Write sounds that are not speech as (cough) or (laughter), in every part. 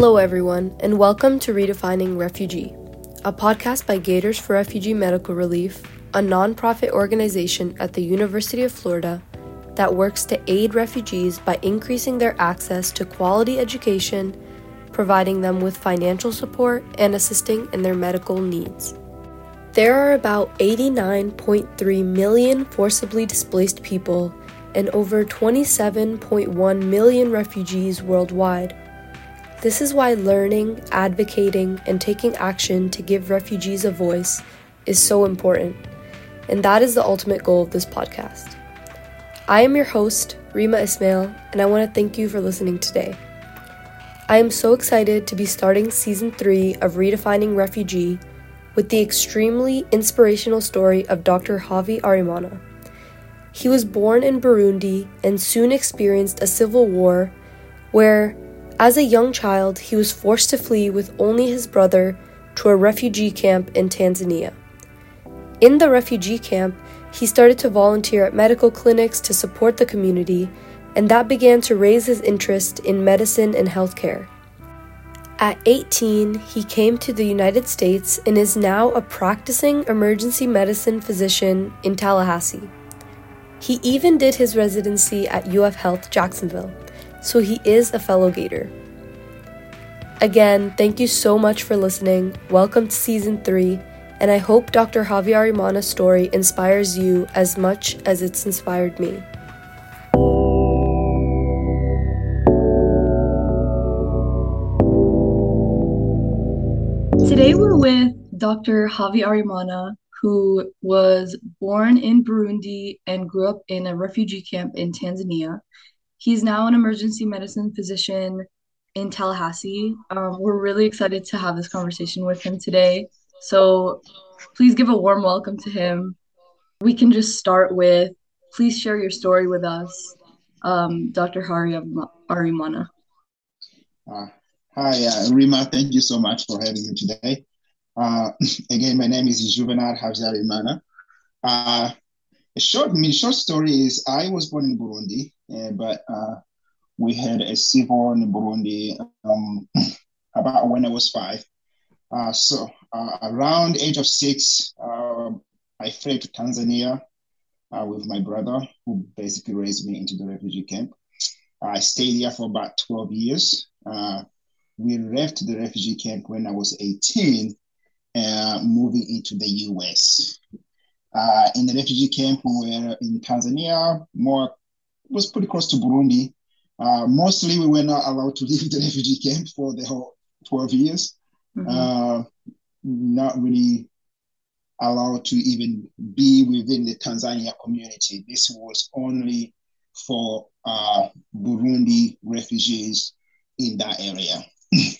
Hello, everyone, and welcome to Redefining Refugee, a podcast by Gators for Refugee Medical Relief, a nonprofit organization at the University of Florida that works to aid refugees by increasing their access to quality education, providing them with financial support, and assisting in their medical needs. There are about 89.3 million forcibly displaced people and over 27.1 million refugees worldwide. This is why learning, advocating, and taking action to give refugees a voice is so important. And that is the ultimate goal of this podcast. I am your host, Rima Ismail, and I want to thank you for listening today. I am so excited to be starting season three of Redefining Refugee with the extremely inspirational story of Dr. Havyarimana. He was born in Burundi and soon experienced a civil war where, as a young child, he was forced to flee with only his brother to a refugee camp in Tanzania. In the refugee camp, he started to volunteer at medical clinics to support the community, and that began to raise his interest in medicine and healthcare. At 18, he came to the United States and is now a practicing emergency medicine physician in Tallahassee. He even did his residency at UF Health Jacksonville, so he is a fellow Gator. Again, thank you so much for listening. Welcome to season 3 and I hope Dr. Havyarimana's story inspires you as much as it's inspired me. Today we're with Dr. Havyarimana, who was born in Burundi and grew up in a refugee camp in Tanzania. He's now an emergency medicine physician in Tallahassee. Um, we're really excited to have this conversation with him today. So please give a warm welcome to him. We can just start with please share your story with us, um, Dr. Hari Arimana. Uh, hi, uh, Rima. Thank you so much for having me today. Uh, (laughs) again, my name is Juvenal Havyarimana. Uh, short, I mean, short story is I was born in Burundi, uh, but uh, we had a civil war in Burundi um, (clears throat) about when I was five. Uh, so uh, around age of six, uh, I fled to Tanzania uh, with my brother, who basically raised me into the refugee camp. I stayed there for about 12 years. Uh, we left the refugee camp when I was 18, uh, moving into the US. In the refugee camp, we were in Tanzania, more was pretty close to Burundi. mostly, we were not allowed to (laughs) leave the refugee camp for the whole 12 years mm-hmm. uh, not really allowed to even be within the Tanzania community. This was only for uh, Burundi refugees in that area. (clears throat)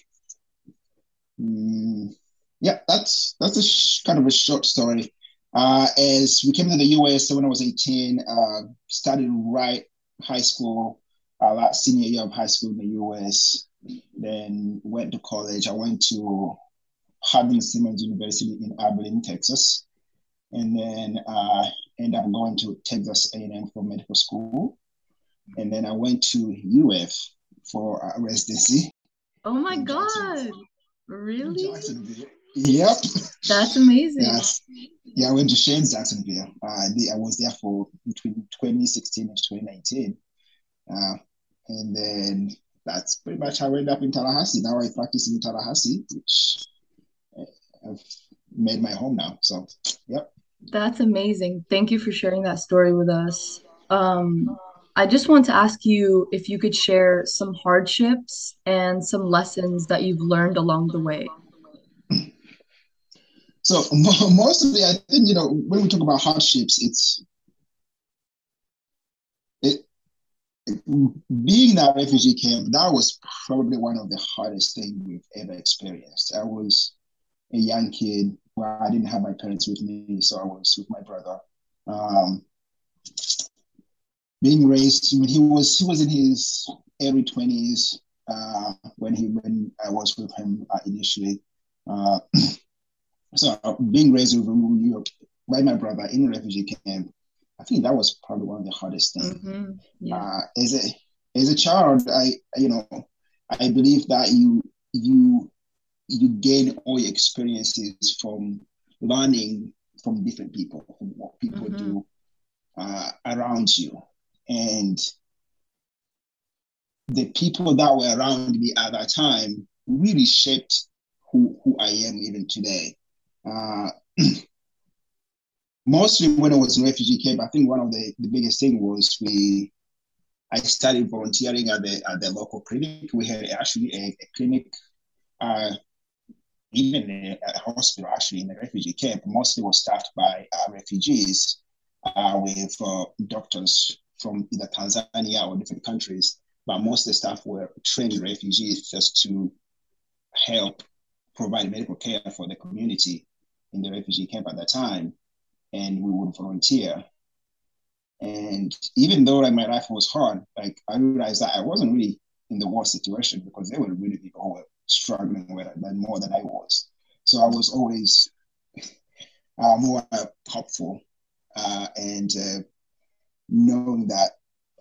mm, yeah, that's that's a sh- kind of a short story. Uh, as we came to the US when I was 18, uh, started right high school, uh, that senior year of high school in the US then went to college. I went to Hardin Simmons University in Abilene, Texas, and then uh, ended up going to Texas A&M for medical school, and then I went to UF for residency. Oh my God! Really? Yep. That's amazing. Yes. Yeah, I went to Shands Jacksonville. Uh, I was there for between 2016 and 2019. Uh, and then that's pretty much how I ended up in Tallahassee. Now I practice in Tallahassee, which I've made my home now. So, yep. That's amazing. Thank you for sharing that story with us. Um, I just want to ask you if you could share some hardships and some lessons that you've learned along the way. So (laughs) mostly, I think you know when we talk about hardships, it's it, being that refugee camp, that was probably one of the hardest things we've ever experienced. I was a young kid where I didn't have my parents with me, so I was with my brother. Um, being raised, I mean, he was he was in his early twenties uh, when he when I was with him uh, initially. Uh, (clears throat) so being raised with him, by my brother in a refugee camp, I think that was probably one of the hardest things. Mm-hmm. Yeah. Uh, as a as a child, I you know I believe that you you you gain all your experiences from learning from different people, from what people mm-hmm. do uh, around you. And the people that were around me at that time really shaped who, who I am even today. Uh, (clears throat) mostly when I was in refugee camp, I think one of the, the biggest thing was we I started volunteering at the at the local clinic. We had actually a, a clinic uh, even a, a, hospital actually in the refugee camp. Mostly was staffed by uh, refugees uh, with uh, doctors from either Tanzania or different countries, but most of the staff were trained refugees just to help provide medical care for the community in the refugee camp at that time, and we would volunteer. And even though like my life was hard, like I realized that I wasn't really in the worst situation because they were really people who were struggling with it more than I was. So I was always (laughs) uh, more hopeful uh, and uh, knowing that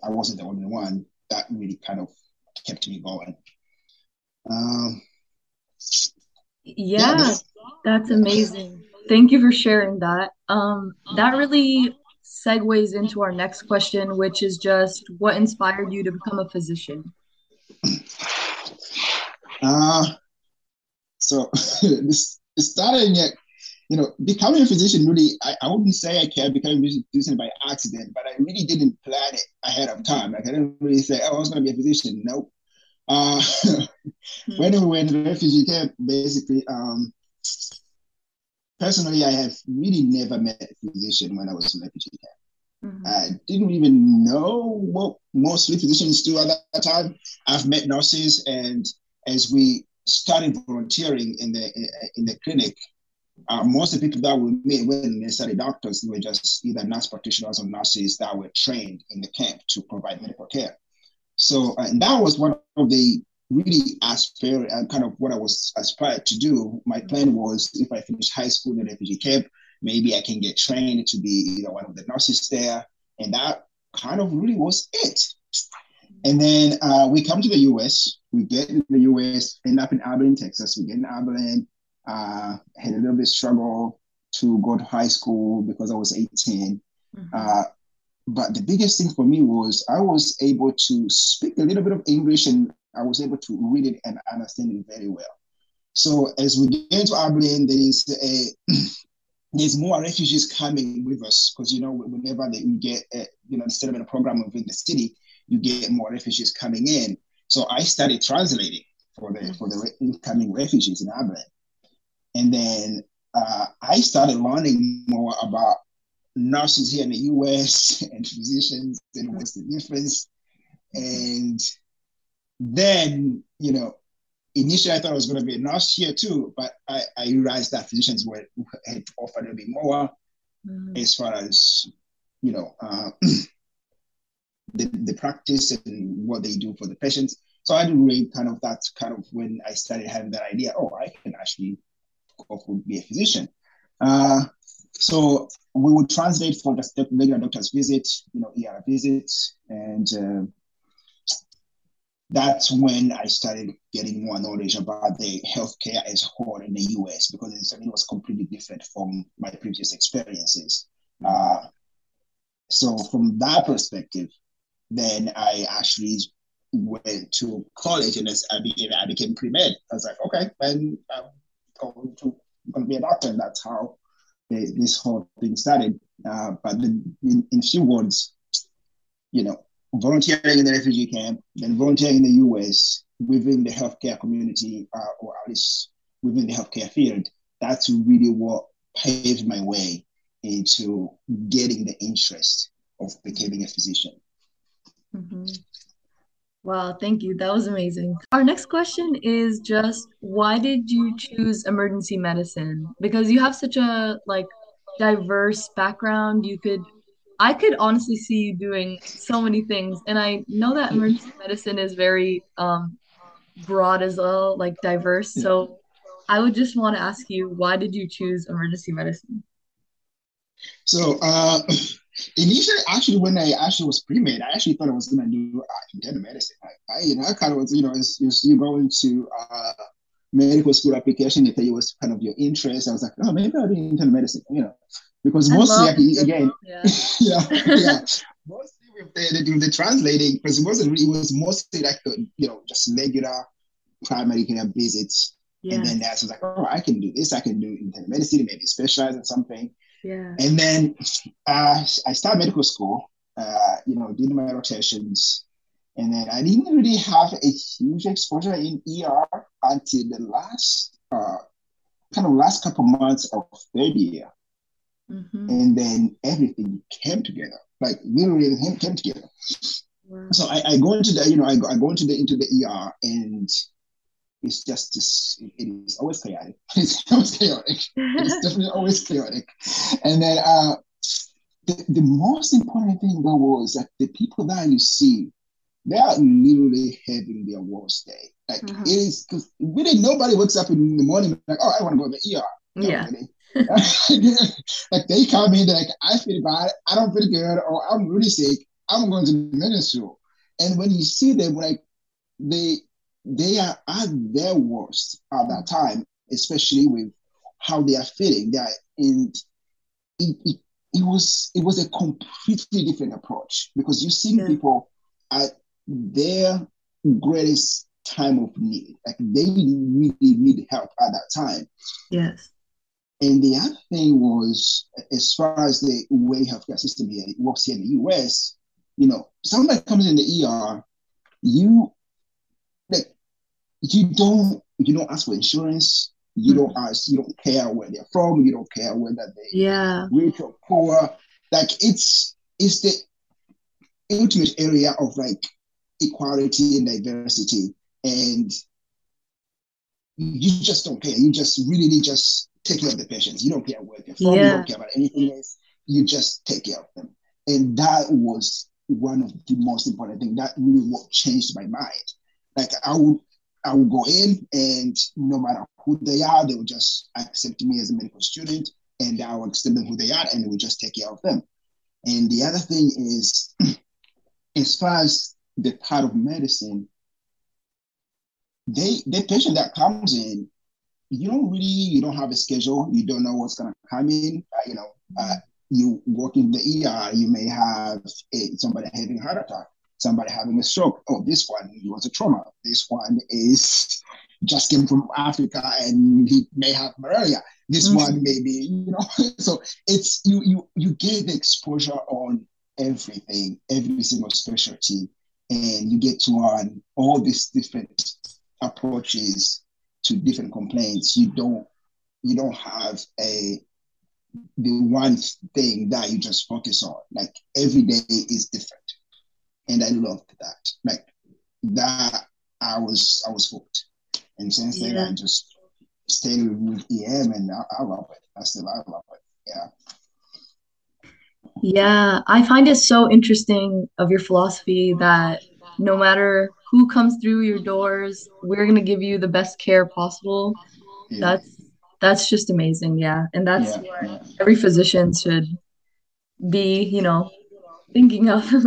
I wasn't the only one, that really kind of kept me going. Um, yeah, that's, amazing. Thank you for sharing that. Um, that really segues into our next question, which is just what inspired you to become a physician? Uh, so (laughs) this starting at, you know, becoming a physician really, I, I wouldn't say I can become a physician by accident, but I really didn't plan it ahead of time. Like I didn't really say, oh, I was going to be a physician. Nope. Uh, (laughs) when we were in the refugee camp, basically, um, personally, I have really never met a physician when I was in refugee camp. Mm-hmm. I didn't even know what most physicians do at that time. I've met nurses, and as we started volunteering in the in the clinic, uh, most of the people that we met weren't necessarily doctors. They were just either nurse practitioners or nurses that were trained in the camp to provide medical care. So, and that was one of the really aspire and uh, kind of what I was aspired to do. My plan was if I finish high school in the refugee camp, maybe I can get trained to be you know one of the nurses there, and that kind of really was it. And then uh, we come to the US. We get in the US, end up in Abilene, Texas. We get in Abilene. Uh, had a little bit struggle to go to high school because I was 18. Mm-hmm. Uh, but the biggest thing for me was I was able to speak a little bit of English and I was able to read it and understand it very well. So as we get into Abilene, there is a there's more refugees coming with us because you know whenever we get a, you know the settlement program within the city, you get more refugees coming in. So I started translating for the for the incoming refugees in Abilene, and then uh, I started learning more about nurses here in the U.S. (laughs) and physicians and what's the difference. And then, you know, initially I thought I was going to be a nurse here too, but I, I realized that physicians were had to offer a little bit more mm. as far as, you know, uh, (clears throat) the, the practice and what they do for the patients. So I didn't really kind of that's kind of when I started having that idea. Oh, I can actually go for be a physician. Uh, so we would translate for the regular doctor's visit, you know, ER visits, and uh, that's when I started getting more knowledge about the healthcare as a whole in the US because it was completely different from my previous experiences. Uh, so from that perspective, then I actually went to college and as I, became, I became pre-med. I was like, okay, then I'm going to, be a doctor. And that's how this whole thing started. Uh, but the, in, in few words, you know, volunteering in the refugee camp, then volunteering in the US within the healthcare community, uh, or at least within the healthcare field, that's really what paved my way into getting the interest of becoming a physician. Mm-hmm. Wow, thank you. That was amazing. Our next question is just why did you choose emergency medicine? Because you have such a like diverse background. You could I could honestly see you doing so many things and I know that emergency medicine is very um broad as well, like diverse. So I would just want to ask you why did you choose emergency medicine? So uh initially, actually, when I actually was pre-med, I actually thought I was going to do uh, internal medicine. I, I, you know, I kind of was, you know, as you, you go into uh, medical school application if it was kind of your interest. I was like, oh, maybe I'll do internal medicine, you know, because mostly like, again, (laughs) yeah, yeah, (laughs) yeah. mostly with the, the, the translating because it wasn't really, it was mostly like you know just regular primary care visits. Yeah. And then that's like, oh, I can do this. I can do internal medicine, maybe specialize in something. Yeah. And then uh, I started medical school. Uh, you know, did my rotations, and then I didn't really have a huge exposure in ER until the last uh, kind of last couple months of third year. Mm-hmm. And then everything came together, like literally came together. Wow. So I, I, go into the, you know, I go, I go into the into the ER and it's just this, it is always chaotic. (laughs) It's always chaotic. it's definitely always chaotic. And then uh the, the most important thing though was that the people that you see, they are literally having their worst day. Like mm-hmm. it is because really nobody wakes up in the morning like, oh, I want to go to the ER. yeah. (laughs) like they come in, like, I feel bad, I don't feel good, or I'm really sick, I'm going to the ministry. And when you see them, like they they are at their worst at that time, especially with how they are feeling. Are in it, it, it was it was a completely different approach because you see people at their greatest time of need. Like they really need help at that time. Yes. And the other thing was, as far as the way healthcare system here works here in the US, you know, somebody comes in the ER, you you don't you don't ask for insurance. You mm-hmm. don't ask. You don't care where they're from. You don't care whether they yeah rich or poor. Like it's it's the ultimate area of like equality and diversity, and you just don't care. You just really just take care of the patients. You don't care where they're from. Yeah. You don't care about anything else. You just take care of them, and that was one of the most important things. That really what changed my mind. Like I would I will go in and no matter who they are, they will just accept me as a medical student and I will accept them who they are and we will just take care of them. And the other thing is, (clears throat) as far as the part of medicine, they the patient that comes in, you don't really you don't have a schedule. You don't know what's gonna come in. Uh, you know, uh, you work in the ER, you may have a, somebody having a heart attack somebody having a stroke. Oh, this one was a trauma. This one is just came from Africa and he may have malaria. This mm-hmm. one maybe, you know. (laughs) so it's you you you get the exposure on everything, every single specialty, and you get to learn all these different approaches to different complaints. You don't you don't have a the one thing that you just focus on. Like every day is different and I loved that. Like that, I was I was hooked, and since yeah. then I just stayed with EM, and I, I love it. I still I love it. Yeah. Yeah, I find it so interesting of your philosophy that no matter who comes through your doors, we're gonna give you the best care possible. Yeah. That's that's just amazing, yeah. And that's yeah, what yeah. every physician should be, you know, thinking of. (laughs)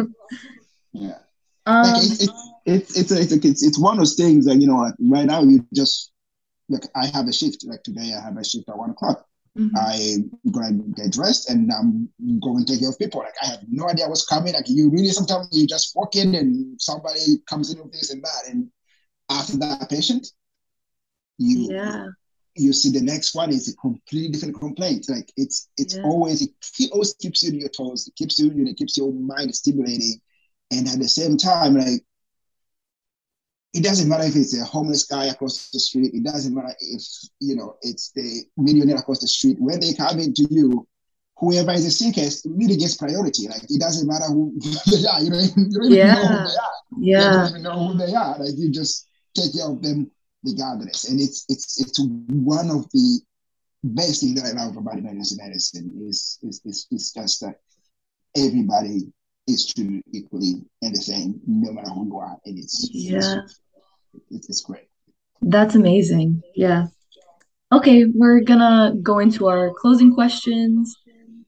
Yeah. Um, like it's, it's, it's, it's, it's, it's, one of those things that, you know, like right now you just, like I have a shift, like today I have a shift at one o'clock. Mm-hmm. I'm gonna get dressed and I'm going to take care of people. Like I have no idea what's coming. Like you really sometimes you just walk in and somebody comes in with this and that, and after that patient, you yeah. you see the next one is a completely different complaint. Like it's it's yeah. always it always keeps you on your toes. It keeps you it keeps your mind stimulating and at the same time, like it doesn't matter if it's a homeless guy across the street. It doesn't matter if you know it's the millionaire across the street. When they come into you, whoever is the sickest really gets priority. Like it doesn't matter who (laughs) they are. You know, you don't yeah. know who they are. Yeah, you don't even know who they are. Like you just take care of them regardless. And it's it's it's one of the best things that I love about emergency medicine is is is, is just that everybody is treated equally and the same, no matter who you are. And it's yeah, it's, it's great. That's amazing. Yeah. Okay, we're gonna go into our closing questions.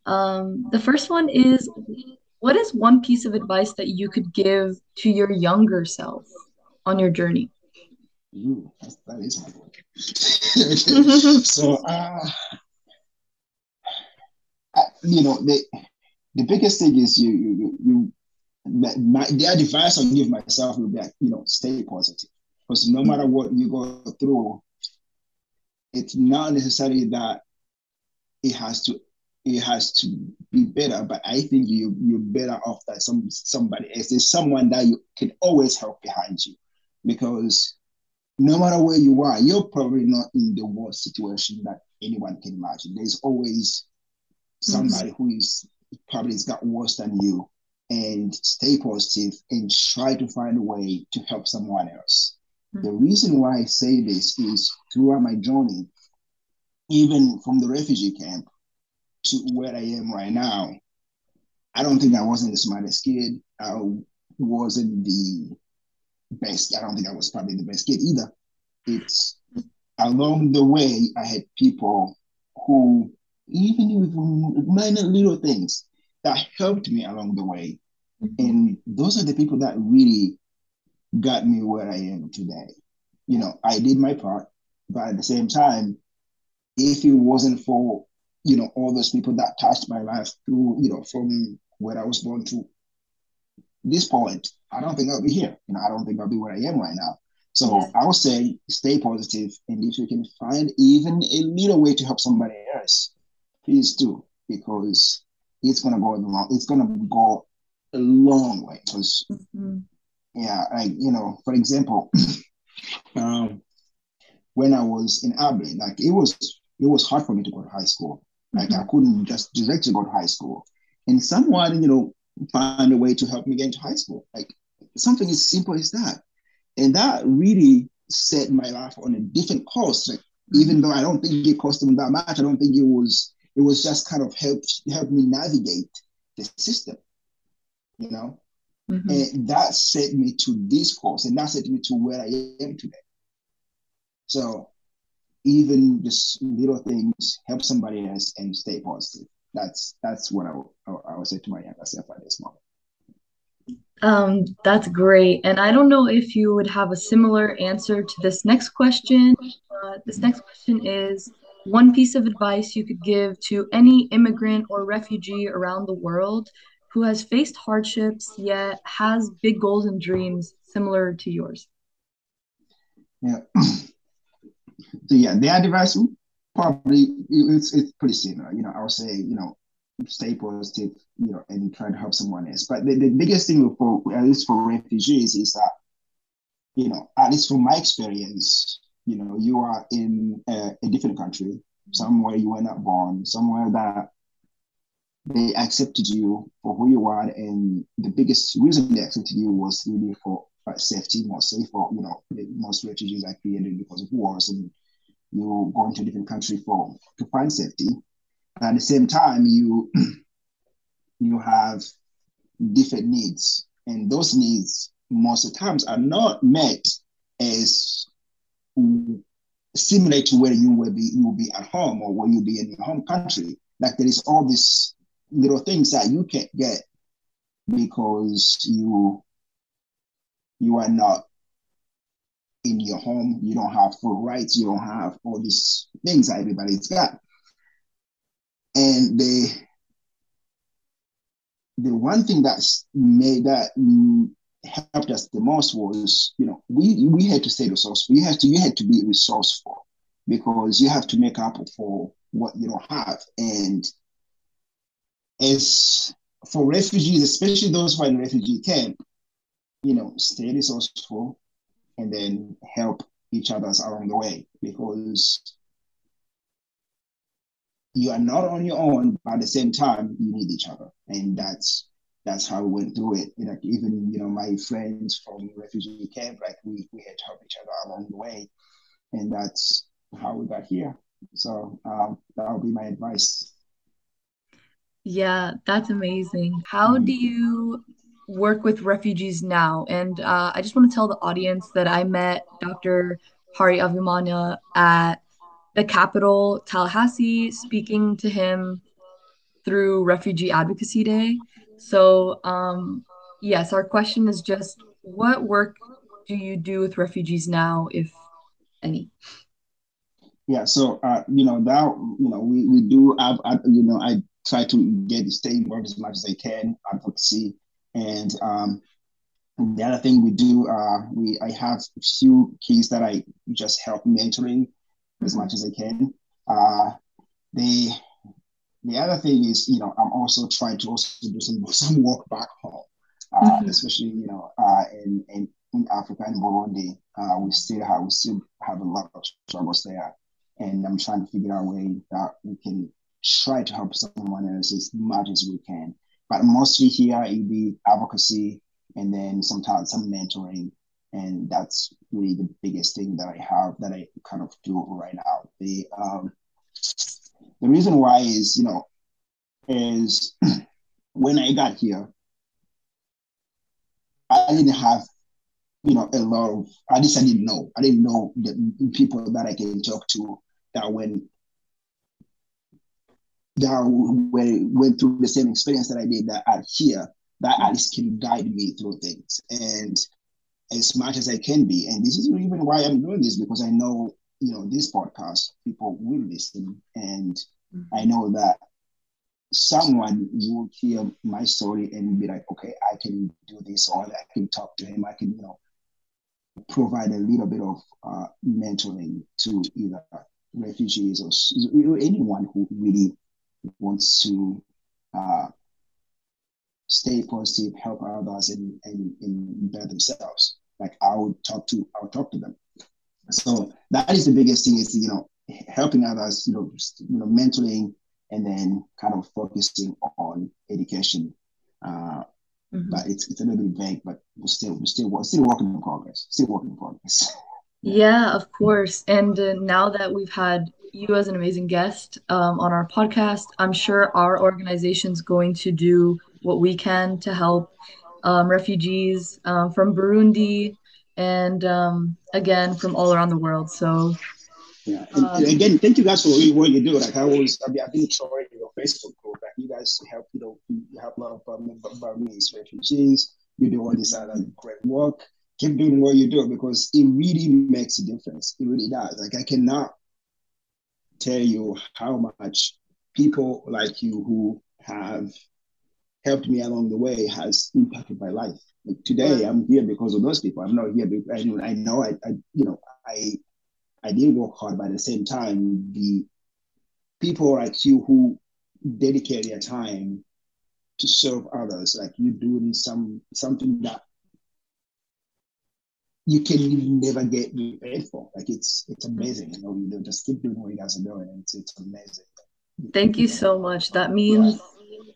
Um, the first one is what is one piece of advice that you could give to your younger self on your journey? Ooh, that is my (laughs) (laughs) so, uh, you know, the the biggest thing is you you you. My, the advice I give myself will be like, you know, stay positive because no matter what you go through, it's not necessarily that it has to it has to be better, but I think you you're better off that some somebody else. There's someone that you can always help behind you, because no matter where you are, you're probably not in the worst situation that anyone can imagine. There's always somebody mm-hmm. who is probably it's got worse than you, and stay positive and try to find a way to help someone else. Mm-hmm. The reason why I say this is throughout my journey, even from the refugee camp to where I am right now, I don't think I wasn't the smartest kid. I wasn't the best. I don't think I was probably the best kid either. It's along the way, I had people who, even with minor little things, that helped me along the way. Mm-hmm. And those are the people that really got me where I am today. You know, I did my part, but at the same time, if it wasn't for you know all those people that touched my life through you know from where I was born to this point, I don't think I'll be here. You know, I don't think I'll be where I am right now. So yeah. I would say stay positive, and if you can find even a little way to help somebody else, please do because it's gonna go a long. It's gonna go a long way because mm-hmm. yeah, like you know, for example, (clears throat) um, when I was in Abilene, like it was it was hard for me to go to high school. Like mm-hmm. I couldn't just directly go to high school. And someone, you know, find a way to help me get into high school. Like something as simple as that. And that really set my life on a different course. Like mm-hmm. even though I don't think it cost them that much, I don't think it was it was just kind of helped help me navigate the system. You know? Mm-hmm. And that set me to this course and that set me to where I am today. So even just little things help somebody else and stay positive. That's that's what I, I, I would say to my younger self at this moment. Um, that's great. And I don't know if you would have a similar answer to this next question. Uh, this next question is one piece of advice you could give to any immigrant or refugee around the world who has faced hardships yet has big goals and dreams similar to yours. Yeah. (clears throat) so yeah, their advice probably it's it's pretty similar. You know, I would say you know stay positive, you know, and try to help someone else. But the, the biggest thing for at least for refugees is that you know, at least from my experience, you know, you are in a, a different country, somewhere you were not born, somewhere that they accepted you for who you are, and the biggest reason they accepted you was really for safety, mostly for you know most refugees are created because of wars and you go into a different country for to find safety. At the same time, you (clears throat) you have different needs, and those needs most of the times are not met as similar to where you will be you will be at home or where you'll be in your home country. Like there is all these little things that you can't get because you you are not in your home. You don't have full rights. You don't have all these things that everybody's got. And the the one thing that's made that helped us the most was, you know, we we had to stay resourceful. You had to you had to be resourceful because you have to make up for what you don't have. And as for refugees, especially those who are in refugee camp, you know, stay resourceful and then help each other along the way because you are not on your own, but at the same time, you need each other. And that's that's how we went through it. You know, even you know, my friends from refugee camp, like we we had to help each other along the way. And that's how we got here. So um, that would be my advice. Yeah, that's amazing. How mm-hmm. do you work with refugees now. And uh, I just want to tell the audience that I met Dr. Hari Avimana at the Capitol, Tallahassee, speaking to him through Refugee Advocacy Day. So, um, yes, our question is just what work do you do with refugees now, if any? Yeah, so uh, you know that you know we, we do have you know I try to get stay involved as much as I can advocacy and um, the other thing we do uh, we I have a few kids that I just help mentoring as much as I can. Uh, the the other thing is you know I'm also trying to also do some (laughs) some work back home, uh, mm-hmm. especially you know uh, in, in in Africa and Burundi. Uh, we still have we still have a lot of struggles there and I'm trying to figure out a way that we can try to help someone else as much as we can. But mostly here, it'll be advocacy and then sometimes some mentoring. And that's really the biggest thing that I have that I kind of do right now. The um, the reason why is, you know, is (clears throat) when I got here, I didn't have you know, a lot of, at least I didn't know. I didn't know the people that I can talk to that when that went, went through the same experience that I did that are here, that at least can guide me through things. And as much as I can be. And this is even why I'm doing this, because I know, you know, this podcast, people will listen. And I know that someone will hear my story and be like, okay, I can do this, or I can talk to him, I can, you know, provide a little bit of uh, mentoring to either refugees or anyone who really wants to uh, stay positive, help others, and, and, and better themselves. Like I would talk to, I would talk to them. So that is the biggest thing is you know helping others, you know, you know, mentoring, and then kind of focusing on education. Uh, Mm-hmm. But it's it's a little bit vague, but we're still we're still we're still working in progress. Still working in progress. (laughs) yeah, of course. And uh, now that we've had you as an amazing guest um, on our podcast, I'm sure our organization's going to do what we can to help um, refugees um, from Burundi and um, again from all around the world. So yeah. And, um, again, thank you guys for what you do. Like I always, I mean, I've been trying your Facebook group. Like you guys help, you know, you help a lot of Burmese refugees. You do all this other great work. Keep doing what you do because it really makes a difference. It really does. Like I cannot tell you how much people like you who have helped me along the way has impacted my life. Like today, I'm here because of those people. I'm not here because I, I know I, I you know I I didn't work hard, but at the same time, the people like you who dedicate their time to serve others, like you doing some something that you can never get paid for. Like it's it's amazing. You know, you just keep doing what you guys are doing, it's it's amazing. Thank you so much. That means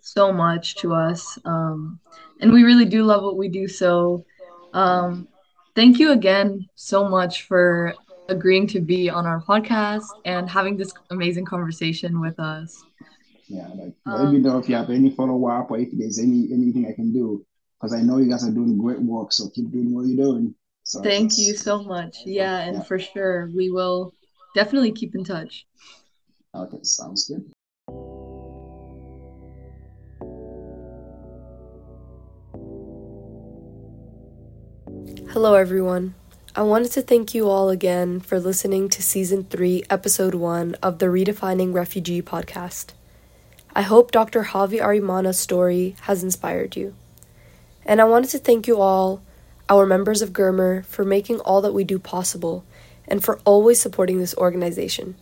so much to us, um, and we really do love what we do. So, um, thank you again so much for agreeing to be on our podcast and having this amazing conversation with us. Yeah, like um, let me know if you have any follow up or if there's any anything I can do because I know you guys are doing great work. So keep doing what you're doing. So thank you so much. Yeah, and yeah. for sure we will definitely keep in touch. Okay, sounds good. Hello, everyone. I wanted to thank you all again for listening to Season 3, Episode 1 of the Redefining Refugee podcast. I hope Dr. Havyarimana's story has inspired you. And I wanted to thank you all, our members of GERMER, for making all that we do possible and for always supporting this organization.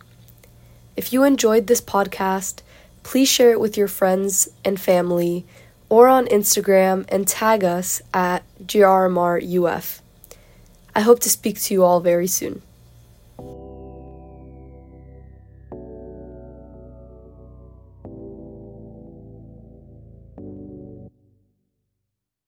If you enjoyed this podcast, please share it with your friends and family or on Instagram and tag us at GRMRUF. I hope to speak to you all very soon.